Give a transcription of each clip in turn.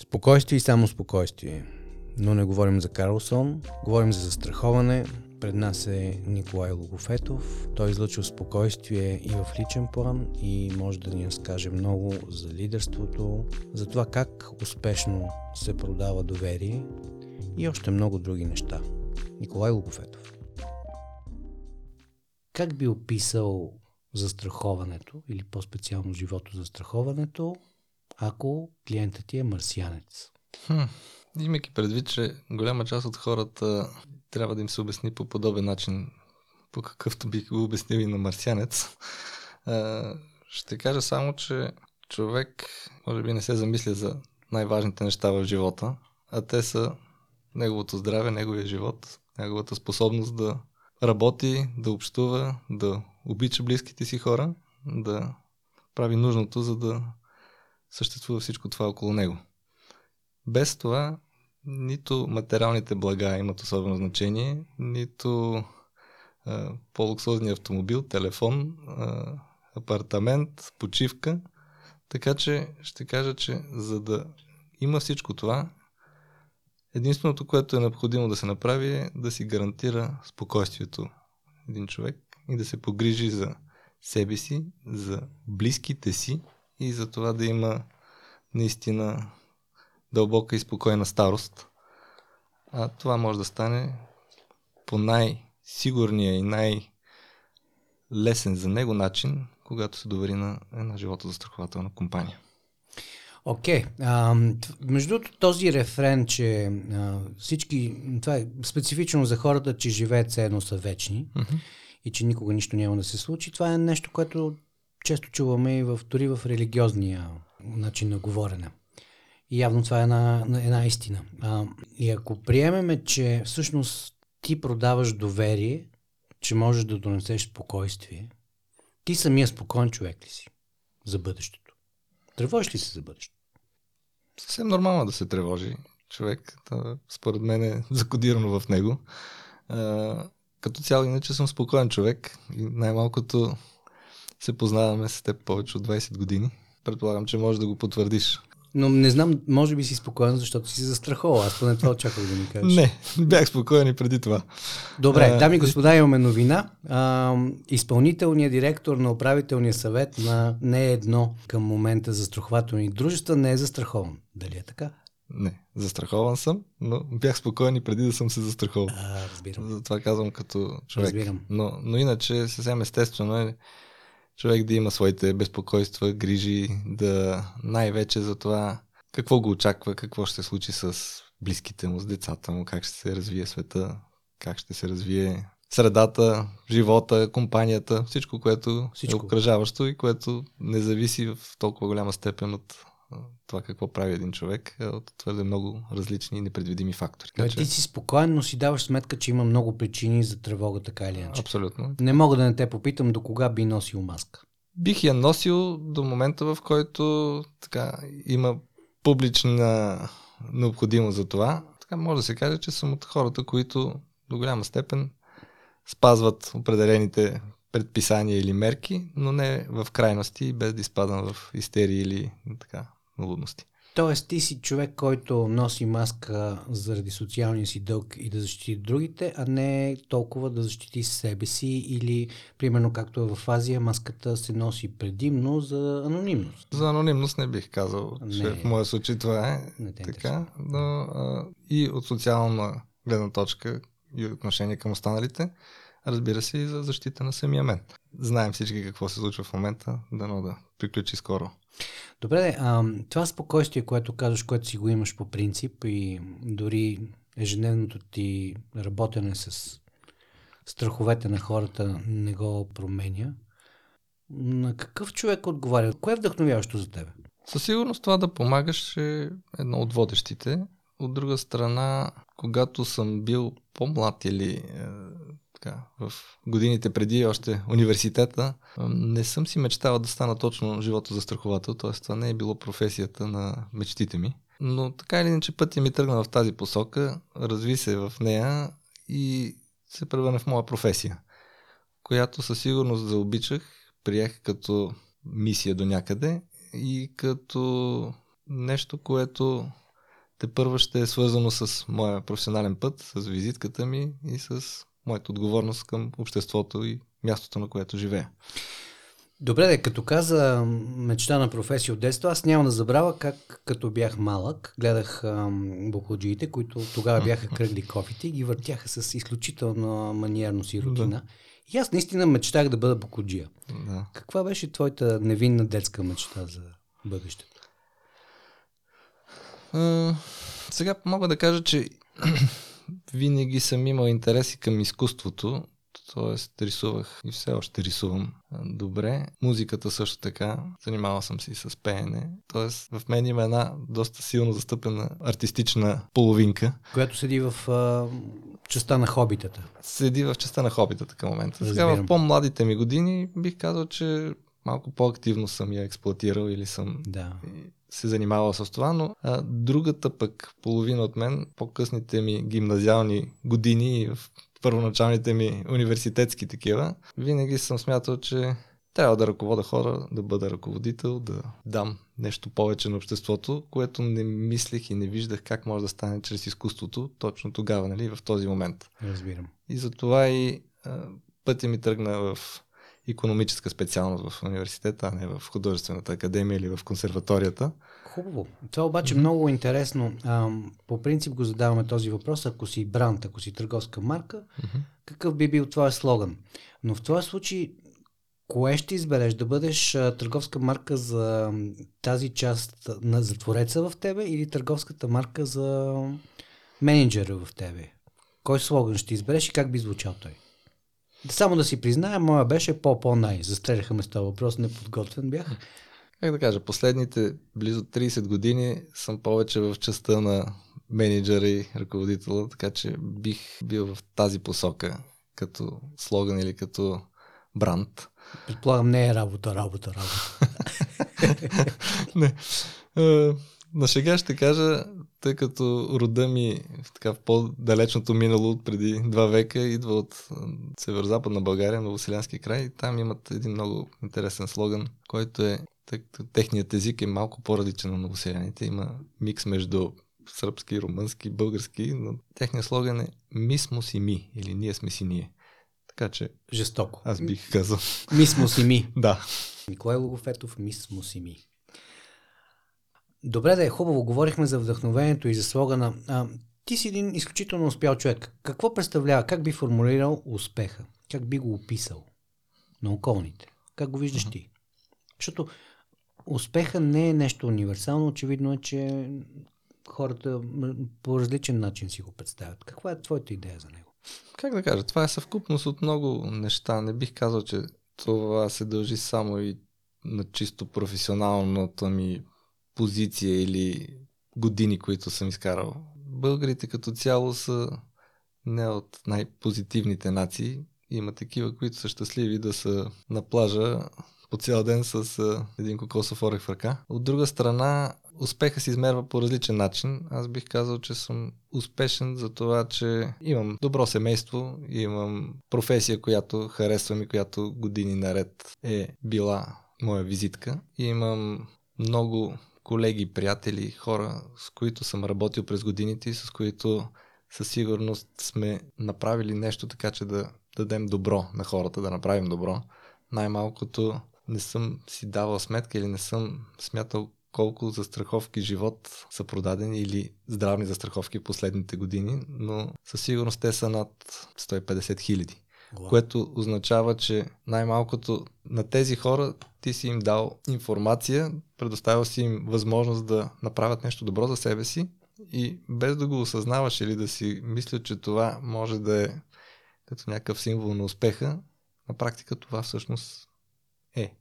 Спокойствие и само спокойствие. Но не говорим за Карлсон, говорим за застраховане. Пред нас е Николай Логофетов. Той излъчва спокойствие и в личен план и може да ни разкаже много за лидерството, за това как успешно се продава доверие и още много други неща. Николай Логофетов. Как би описал застраховането или по-специално живото застраховането ако клиентът ти е марсианец? Хм. Имайки предвид, че голяма част от хората трябва да им се обясни по подобен начин, по какъвто бих го обяснил и на марсианец, ще кажа само, че човек може би не се замисля за най-важните неща в живота, а те са неговото здраве, неговия живот, неговата способност да работи, да общува, да обича близките си хора, да прави нужното, за да съществува всичко това около него. Без това нито материалните блага имат особено значение, нито а, по-луксозния автомобил, телефон, а, апартамент, почивка. Така че ще кажа, че за да има всичко това, единственото, което е необходимо да се направи е да си гарантира спокойствието един човек и да се погрижи за себе си, за близките си и за това да има наистина дълбока и спокойна старост. А това може да стане по най-сигурния и най-лесен за него начин, когато се довери на една животозастрахователна компания. Окей. Okay. между другото, този рефрен, че а, всички. Това е специфично за хората, че живеят все едно са вечни uh-huh. и че никога нищо няма да се случи. Това е нещо, което често чуваме и в, дори в религиозния начин на говорене. И явно това е една, една истина. А, и ако приемеме, че всъщност ти продаваш доверие, че можеш да донесеш спокойствие, ти самия спокоен човек ли си за бъдещето? Тревожиш ли се за бъдещето? Съвсем нормално да се тревожи човек. Това, според мен е закодирано в него. А, като цяло иначе съм спокоен човек и най-малкото се познаваме с теб повече от 20 години. Предполагам, че можеш да го потвърдиш. Но не знам, може би си спокоен, защото си застраховал. Аз поне това очаквах да ми кажеш. Не, бях спокоен и преди това. Добре, дами и господа, имаме новина. А, изпълнителният директор на управителния съвет на не е едно към момента застрахователни дружества не е застрахован. Дали е така? Не, застрахован съм, но бях спокоен и преди да съм се застраховал. А, разбирам. Затова казвам като човек. Разбирам. Но, но иначе съвсем естествено е човек да има своите безпокойства, грижи, да най-вече за това какво го очаква, какво ще се случи с близките му, с децата му, как ще се развие света, как ще се развие средата, живота, компанията, всичко, което е всичко. е окръжаващо и което не зависи в толкова голяма степен от това какво прави един човек е от твърде много различни и непредвидими фактори. Бе, ти си спокоен, но си даваш сметка, че има много причини за тревога, така или иначе. Абсолютно. Не мога да не те попитам до кога би носил маска. Бих я носил до момента, в който така, има публична необходимост за това. Така може да се каже, че съм от хората, които до голяма степен спазват определените предписания или мерки, но не в крайности, без да изпадам в истерии или така лудности. Тоест, ти си човек, който носи маска заради социалния си дълг и да защити другите, а не толкова да защити себе си или, примерно, както е в Азия, маската се носи предимно за анонимност. За анонимност не бих казал, не, че в моя случай това е не така, но а, и от социална гледна точка и отношение към останалите, разбира се и за защита на самия мен. Знаем всички какво се случва в момента, дано да приключи скоро. Добре, а, това спокойствие, което казваш, което си го имаш по принцип и дори ежедневното ти работене с страховете на хората не го променя. На какъв човек отговаря? Кое е вдъхновяващо за тебе? Със сигурност това да помагаш е едно от водещите. От друга страна, когато съм бил по-млад или е, така, в годините преди още университета, не съм си мечтал да стана точно живото застраховател, т.е. това не е било професията на мечтите ми. Но така или иначе пътя ми тръгна в тази посока, разви се в нея и се превърна в моя професия, която със сигурност заобичах, приех като мисия до някъде и като нещо, което те първо ще е свързано с моя професионален път, с визитката ми и с моята отговорност към обществото и мястото, на което живея. Добре, де, като каза мечта на професия от детство, аз няма да забравя как като бях малък, гледах буходжиите, които тогава бяха кръгли кофите и ги въртяха с изключителна маниерност и рутина. Да. И аз наистина мечтах да бъда букоджия. Да. Каква беше твоята невинна детска мечта за бъдещето? А, сега мога да кажа, че винаги съм имал интереси към изкуството, т.е. рисувах и все още рисувам добре. Музиката също така. Занимавал съм се и с пеене. Т.е. в мен има една доста силно застъпена артистична половинка. Която седи в а, частта на хобитата. Седи в частта на хобитата към момента. Сега в по-младите ми години бих казал, че малко по-активно съм я експлуатирал или съм да. Се занимавал с това, но а, другата пък половина от мен, по-късните ми гимназиални години в първоначалните ми университетски такива, винаги съм смятал, че трябва да ръковода хора, да бъда ръководител, да дам нещо повече на обществото, което не мислех и не виждах как може да стане чрез изкуството точно тогава, нали, в този момент. Разбирам. И затова и а, пътя ми тръгна в економическа специалност в университета, а не в художествената академия или в консерваторията. Хубаво. Това обаче mm-hmm. много интересно. А, по принцип го задаваме този въпрос, ако си бранд, ако си търговска марка, mm-hmm. какъв би бил твоя слоган? Но в този случай, кое ще избереш? Да бъдеш а, търговска марка за тази част на затвореца в тебе или търговската марка за менеджера в тебе? Кой слоган ще избереш и как би звучал той? Само да си призная, моя беше по-по-най. Застреляха ме с този въпрос, неподготвен бях. Как да кажа, последните близо 30 години съм повече в частта на менеджера и ръководителя, така че бих бил в тази посока, като слоган или като бранд. Предполагам, не е работа, работа, работа. не. На шега ще кажа, тъй като рода ми така, в по-далечното минало от преди два века идва от северо-западна България, Новоселянски край. Там имат един много интересен слоган, който е тъй като техният език е малко по-различен на новоселяните. Има микс между сръбски, румънски, български, но техният слоган е «Ми си ми» или «Ние сме си ние». Така че... Жестоко. Аз бих казал. Ми си ми. да. Николай Логофетов, ми си ми. Добре да е хубаво, говорихме за вдъхновението и за слогана. А, ти си един изключително успял човек. Какво представлява, как би формулирал успеха? Как би го описал на околните? Как го виждаш ти? Защото успеха не е нещо универсално. Очевидно е, че хората по различен начин си го представят. Каква е твоята идея за него? Как да кажа, това е съвкупност от много неща. Не бих казал, че това се дължи само и на чисто професионалната ми позиция или години, които съм изкарал. Българите като цяло са не от най-позитивните нации. Има такива, които са щастливи да са на плажа по цял ден с един кокосов орех в ръка. От друга страна, успеха се измерва по различен начин. Аз бих казал, че съм успешен за това, че имам добро семейство, имам професия, която харесвам и която години наред е била моя визитка. Имам много колеги, приятели, хора, с които съм работил през годините и с които със сигурност сме направили нещо така, че да дадем добро на хората, да направим добро. Най-малкото не съм си давал сметка или не съм смятал колко застраховки живот са продадени или здравни застраховки последните години, но със сигурност те са над 150 хиляди. Wow. Което означава, че най-малкото на тези хора ти си им дал информация, предоставил си им възможност да направят нещо добро за себе си и без да го осъзнаваш или да си мисля, че това може да е като някакъв символ на успеха, на практика това всъщност е.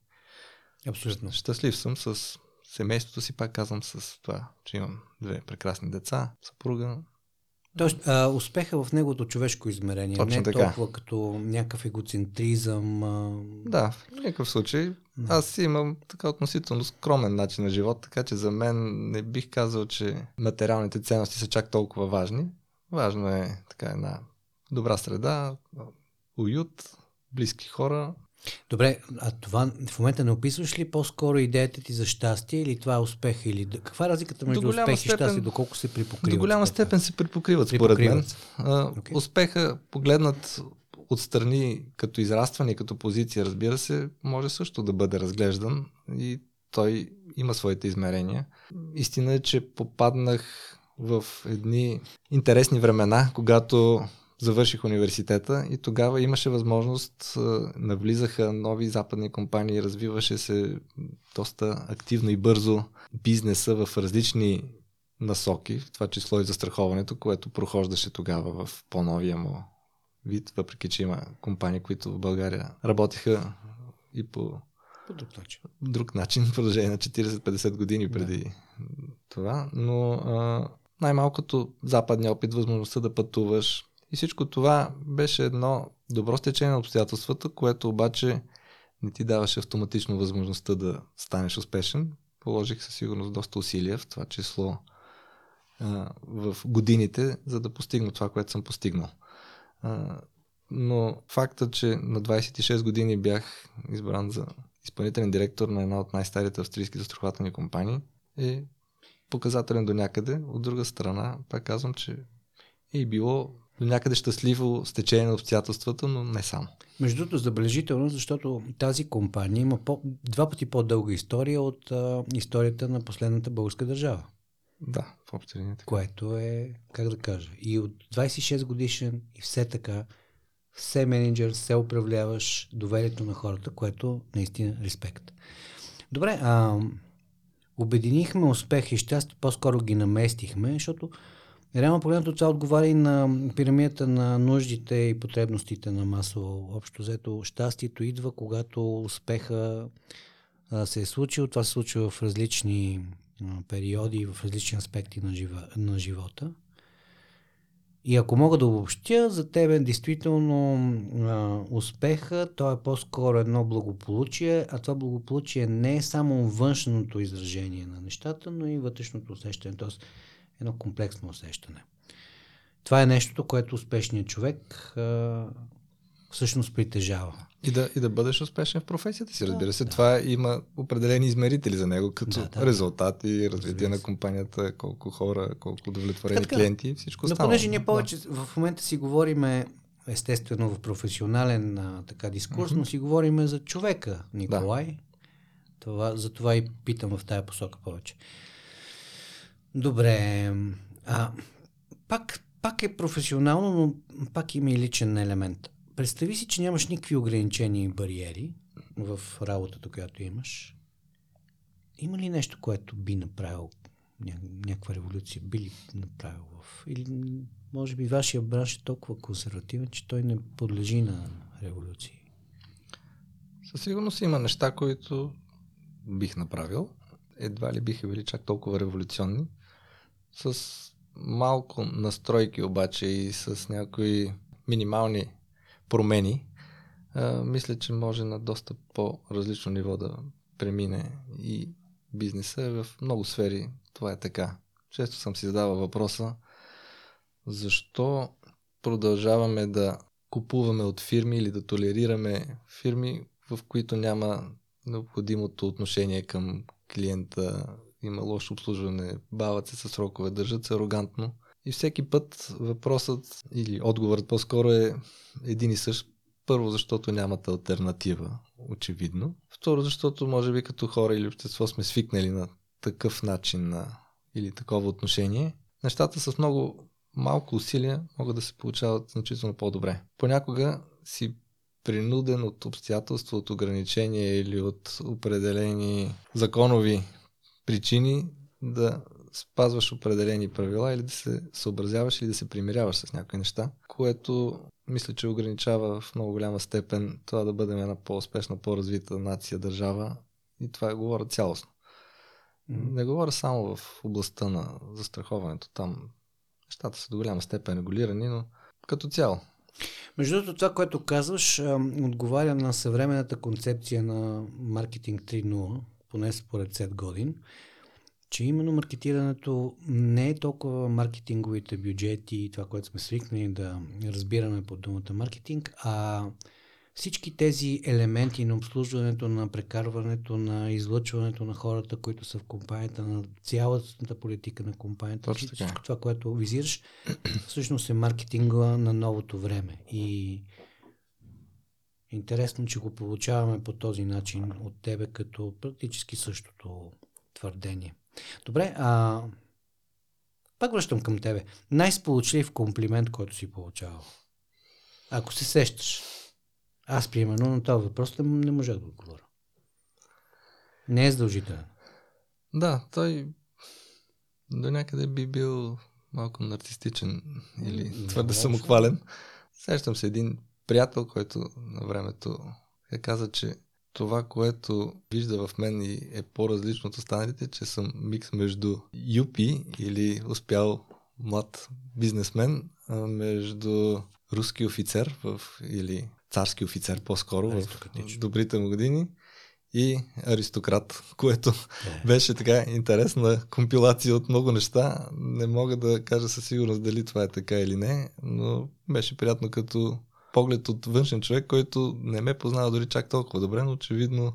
Абсолютно. Щастлив съм с семейството си, пак казвам с това, че имам две прекрасни деца, съпруга. Тоест, а, успеха в неговото човешко измерение, Точно не така. толкова като някакъв егоцентризъм. А... Да, в никакъв случай. Да. Аз имам така относително скромен начин на живот, така че за мен не бих казал, че материалните ценности са чак толкова важни. Важно е така една добра среда, уют, близки хора Добре, а това в момента не описваш ли по-скоро идеята ти за щастие или това е успех? Или... Каква е разликата между успех степен, и щастие, доколко се припокриват? До голяма степен се припокриват, според мен. Okay. Успеха, погледнат отстрани като израстване като позиция, разбира се, може също да бъде разглеждан и той има своите измерения. Истина е, че попаднах в едни интересни времена, когато завърших университета и тогава имаше възможност, навлизаха нови западни компании, развиваше се доста активно и бързо бизнеса в различни насоки, в това число и застраховането, което прохождаше тогава в по-новия му вид, въпреки че има компании, които в България работиха и по, по друг начин. Друг начин, в продължение на 40-50 години преди да. това, но а, най-малкото западния опит, възможността да пътуваш, и всичко това беше едно добро стечение на обстоятелствата, което обаче не ти даваше автоматично възможността да станеш успешен. Положих със сигурност доста усилия, в това число а, в годините, за да постигна това, което съм постигнал. А, но факта, че на 26 години бях избран за изпълнителен директор на една от най-старите австрийски застрахователни компании е показателен до някъде. От друга страна, пак казвам, че е било до някъде щастливо стечение на обстоятелствата, но не само. Между другото, забележително, защото тази компания има по, два пъти по-дълга история от а, историята на последната българска държава. Да, в общи линии. Което е, как да кажа, и от 26 годишен и все така, все менеджер, все управляваш доверието на хората, което наистина респект. Добре, а, обединихме успех и щастие, по-скоро ги наместихме, защото Реално погледнато това отговаря и на пирамидата на нуждите и потребностите на масово общо взето. Щастието идва, когато успеха а, се е случил. Това се случва в различни а, периоди, в различни аспекти на, жива, на живота. И ако мога да обобщя, за тебе действително а, успеха, то е по-скоро едно благополучие, а това благополучие не е само външното изражение на нещата, но и вътрешното усещане. Тоест, едно комплексно усещане. Това е нещото, което успешният човек а, всъщност притежава. И да, и да бъдеш успешен в професията си, разбира се. Да. Това има определени измерители за него, като да, да, резултати, развитие на компанията, колко хора, колко удовлетворени така, клиенти, всичко но става. Но понеже ние повече да. в момента си говориме естествено в професионален а, така дискурс, mm-hmm. но си говориме за човека, Николай. Да. Това, за това и питам в тая посока повече. Добре. А, пак, пак е професионално, но пак има и личен елемент. Представи си, че нямаш никакви ограничения и бариери в работата, която имаш. Има ли нещо, което би направил ня- някаква революция, би ли направил в... Или може би вашия бранш е толкова консервативен, че той не подлежи на революции? Със сигурност има неща, които бих направил. Едва ли биха били чак толкова революционни. С малко настройки обаче и с някои минимални промени, а, мисля, че може на доста по-различно ниво да премине и бизнеса. В много сфери това е така. Често съм си задавал въпроса, защо продължаваме да купуваме от фирми или да толерираме фирми, в които няма необходимото отношение към клиента, има лошо обслужване, бават се с срокове, държат се арогантно. И всеки път въпросът или отговорът по-скоро е един и същ. Първо, защото нямат альтернатива, очевидно. Второ, защото може би като хора или общество сме свикнали на такъв начин на, или такова отношение. Нещата с много малко усилия могат да се получават значително по-добре. Понякога си принуден от обстоятелства, от ограничения или от определени законови причини да спазваш определени правила или да се съобразяваш или да се примиряваш с някои неща, което мисля, че ограничава в много голяма степен това да бъдем една по-успешна, по-развита нация, държава и това говоря цялостно. Mm-hmm. Не говоря само в областта на застраховането. Там нещата са до голяма степен регулирани, но като цяло. Между другото, това, което казваш, отговаря на съвременната концепция на маркетинг 3.0, поне според Сет Годин, че именно маркетирането не е толкова маркетинговите бюджети и това, което сме свикнали да разбираме под думата маркетинг, а всички тези елементи на обслужването, на прекарването, на излъчването на хората, които са в компанията, на цялата политика на компанията, Точно всичко това, което визираш, всъщност е маркетинга на новото време. И интересно, че го получаваме по този начин от тебе, като практически същото твърдение. Добре, а пак връщам към тебе. Най-сполучлив комплимент, който си получавал. Ако се сещаш. Аз, примерно, на този въпрос не, не можа да отговоря. Не е задължителен. Да, той до някъде би бил малко нарцистичен или твърде лошо. самохвален. Сещам се един приятел, който на времето е каза, че това, което вижда в мен и е по-различно от останалите, че съм микс между юпи или успял млад бизнесмен, между руски офицер в, или царски офицер по-скоро в добрите му години и аристократ, което Е. беше така интересна компилация от много неща. Не мога да кажа със сигурност дали това е така или не, но беше приятно като поглед от външен човек, който не ме познава дори чак толкова добре, но очевидно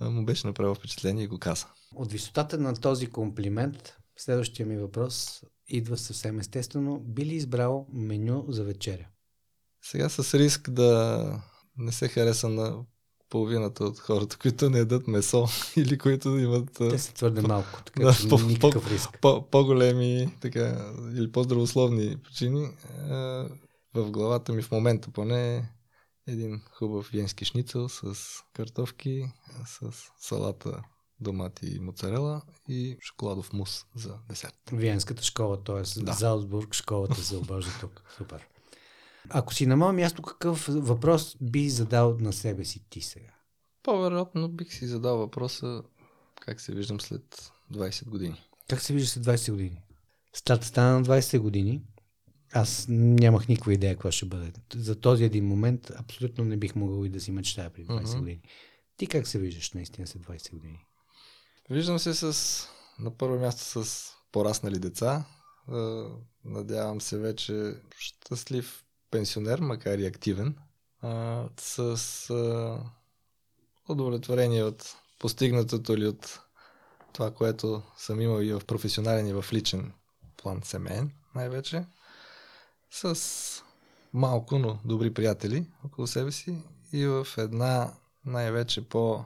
му беше направил впечатление и го каза. От висотата на този комплимент, следващия ми въпрос идва съвсем естествено. Би ли избрал меню за вечеря? Сега с риск да не се хареса на половината от хората, които не ядат месо или които имат Те са твърде малко, така Да, че по- никакъв риск. по- по-големи така, или по-здравословни причини. В главата ми в момента поне е един хубав венски шницел с картофки, с салата, домати и моцарела и шоколадов мус за десерт. Виенската школа, т.е. Да. Залцбург, школата се обажда тук. Супер. Ако си на мое място, какъв въпрос би задал на себе си ти сега? По-вероятно бих си задал въпроса как се виждам след 20 години. Как се вижда след 20 години? Старт стана на 20 години. Аз нямах никаква идея какво ще бъде. За този един момент абсолютно не бих могъл и да си мечтая преди 20 Мгм. години. Ти как се виждаш наистина след 20 години? Виждам се с, на първо място с пораснали деца. Е, Надявам се вече щастлив пенсионер, макар и активен. А, с а, удовлетворение от постигнатото или от това, което съм имал и в професионален и в личен план семейен, най-вече. С малко, но добри приятели около себе си и в една най-вече по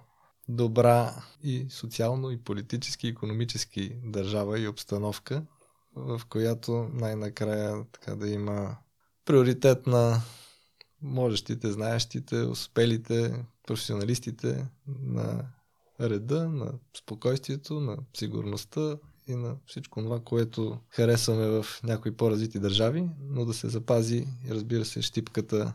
добра и социално, и политически, и економически държава и обстановка, в която най-накрая така да има приоритет на можещите, знаещите, успелите, професионалистите на реда, на спокойствието, на сигурността и на всичко това, което харесваме в някои по-развити държави, но да се запази, разбира се, щипката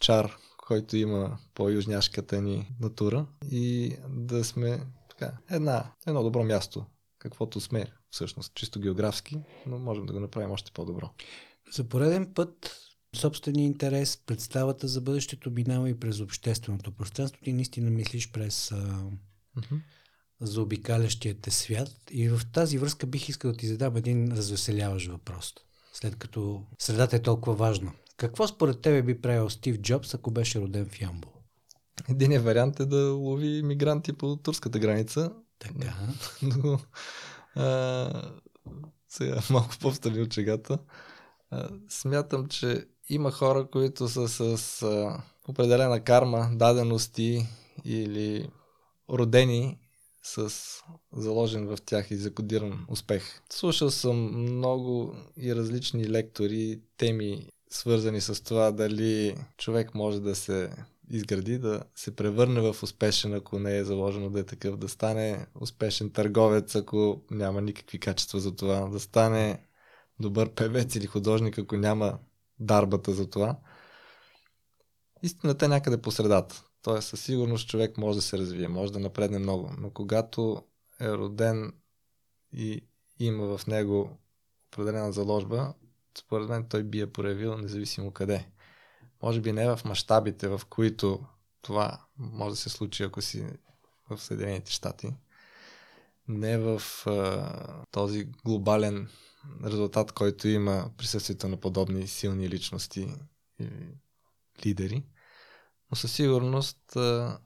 чар, който има по-южняшката ни натура и да сме така, една, едно добро място, каквото сме всъщност, чисто географски, но можем да го направим още по-добро. За пореден път собствения интерес, представата за бъдещето минава и през общественото пространство. Ти наистина мислиш през а, заобикалящия те свят. И в тази връзка бих искал да ти задам един развеселяващ въпрос. След като средата е толкова важна. Какво според тебе би правил Стив Джобс, ако беше роден в Ямбол? Единият вариант е да лови мигранти по турската граница, Така. но а, сега малко по-встрани от чегата. А, смятам, че има хора, които са с а, определена карма, дадености или родени с заложен в тях и закодиран успех. Слушал съм много и различни лектори, теми свързани с това дали човек може да се изгради, да се превърне в успешен, ако не е заложено да е такъв, да стане успешен търговец, ако няма никакви качества за това, да стане добър певец или художник, ако няма дарбата за това. Истината е някъде по средата. Тоест, със сигурност човек може да се развие, може да напредне много, но когато е роден и има в него определена заложба, според мен той би я проявил независимо къде. Може би не в мащабите, в които това може да се случи, ако си в Съединените щати. Не в а, този глобален резултат, който има присъствието на подобни силни личности и лидери. Но със сигурност а,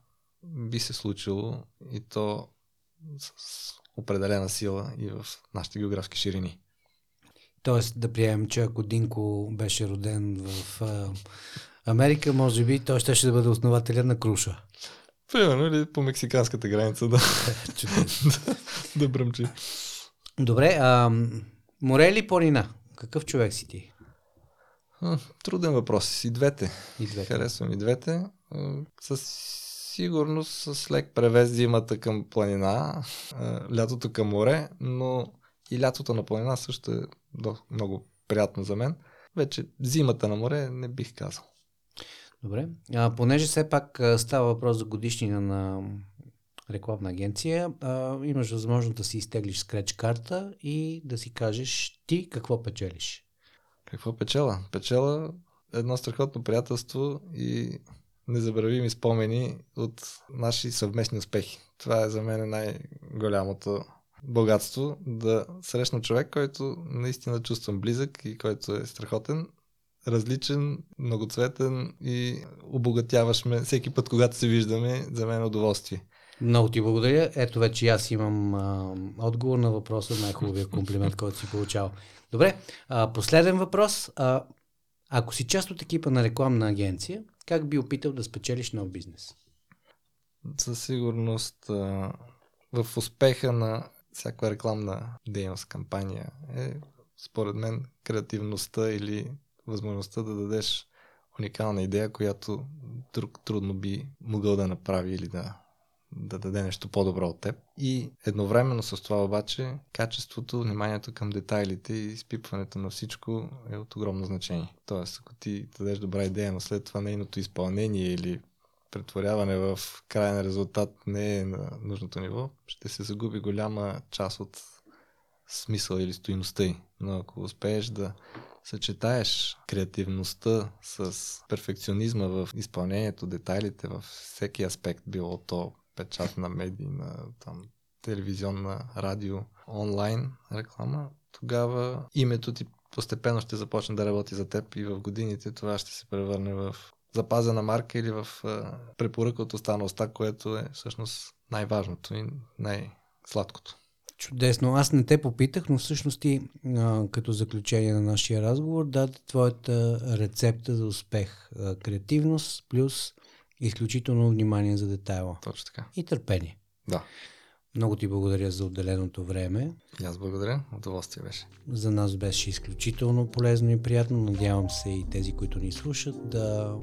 би се случило и то с определена сила и в нашите географски ширини. Тоест да приемем, че ако Динко беше роден в а, Америка, може би той ще, ще да бъде основателя на Круша. Примерно или по мексиканската граница да, да, да бръмчи. Добре, а, море или планина? Какъв човек си ти? Труден въпрос. И двете. И двете. Харесвам и двете. Със сигурност с лек превез зимата към планина, лятото към море, но и лятото на планина също е много приятно за мен. Вече зимата на море не бих казал. Добре. А, понеже все пак става въпрос за годишнина на рекламна агенция, а, имаш възможност да си изтеглиш скреч карта и да си кажеш ти какво печелиш. Какво печела? Печела едно страхотно приятелство и незабравими спомени от наши съвместни успехи. Това е за мен най-голямото богатство да срещна човек, който наистина чувствам близък и който е страхотен, различен, многоцветен и обогатяваш ме всеки път, когато се виждаме, за мен е удоволствие. Много ти благодаря. Ето вече аз имам а, отговор на въпроса, най-хубавия комплимент, който си получавал. Добре, а, последен въпрос. А, ако си част от екипа на рекламна агенция, как би опитал да спечелиш нов бизнес? Със сигурност а, в успеха на всяка рекламна дейност, кампания е според мен креативността или възможността да дадеш уникална идея, която друг трудно би могъл да направи или да, да даде нещо по-добро от теб. И едновременно с това обаче качеството, вниманието към детайлите и изпипването на всичко е от огромно значение. Тоест, ако ти дадеш добра идея, но след това нейното изпълнение или претворяване в крайен резултат не е на нужното ниво, ще се загуби голяма част от смисъл или стоиността й. Но ако успееш да съчетаеш креативността с перфекционизма в изпълнението, детайлите във всеки аспект, било то печатна медийна, там, телевизионна, радио, онлайн реклама, тогава името ти постепенно ще започне да работи за теб и в годините това ще се превърне в запазена марка или в препоръка от останалостта, което е всъщност най-важното и най-сладкото. Чудесно. Аз не те попитах, но всъщност ти а, като заключение на нашия разговор даде твоята рецепта за успех. А, креативност плюс изключително внимание за детайла. Точно така. И търпение. Да. Много ти благодаря за отделеното време. И аз благодаря. Удоволствие беше. За нас беше изключително полезно и приятно. Надявам се и тези, които ни слушат, да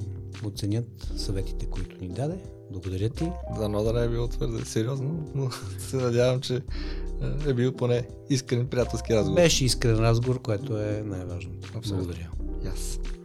оценят съветите, които ни даде. Благодаря ти. Дано да не е било твърде сериозно, но се надявам, че е бил поне искрен приятелски разговор. Беше искрен разговор, което е най-важното. Благодаря. Yes.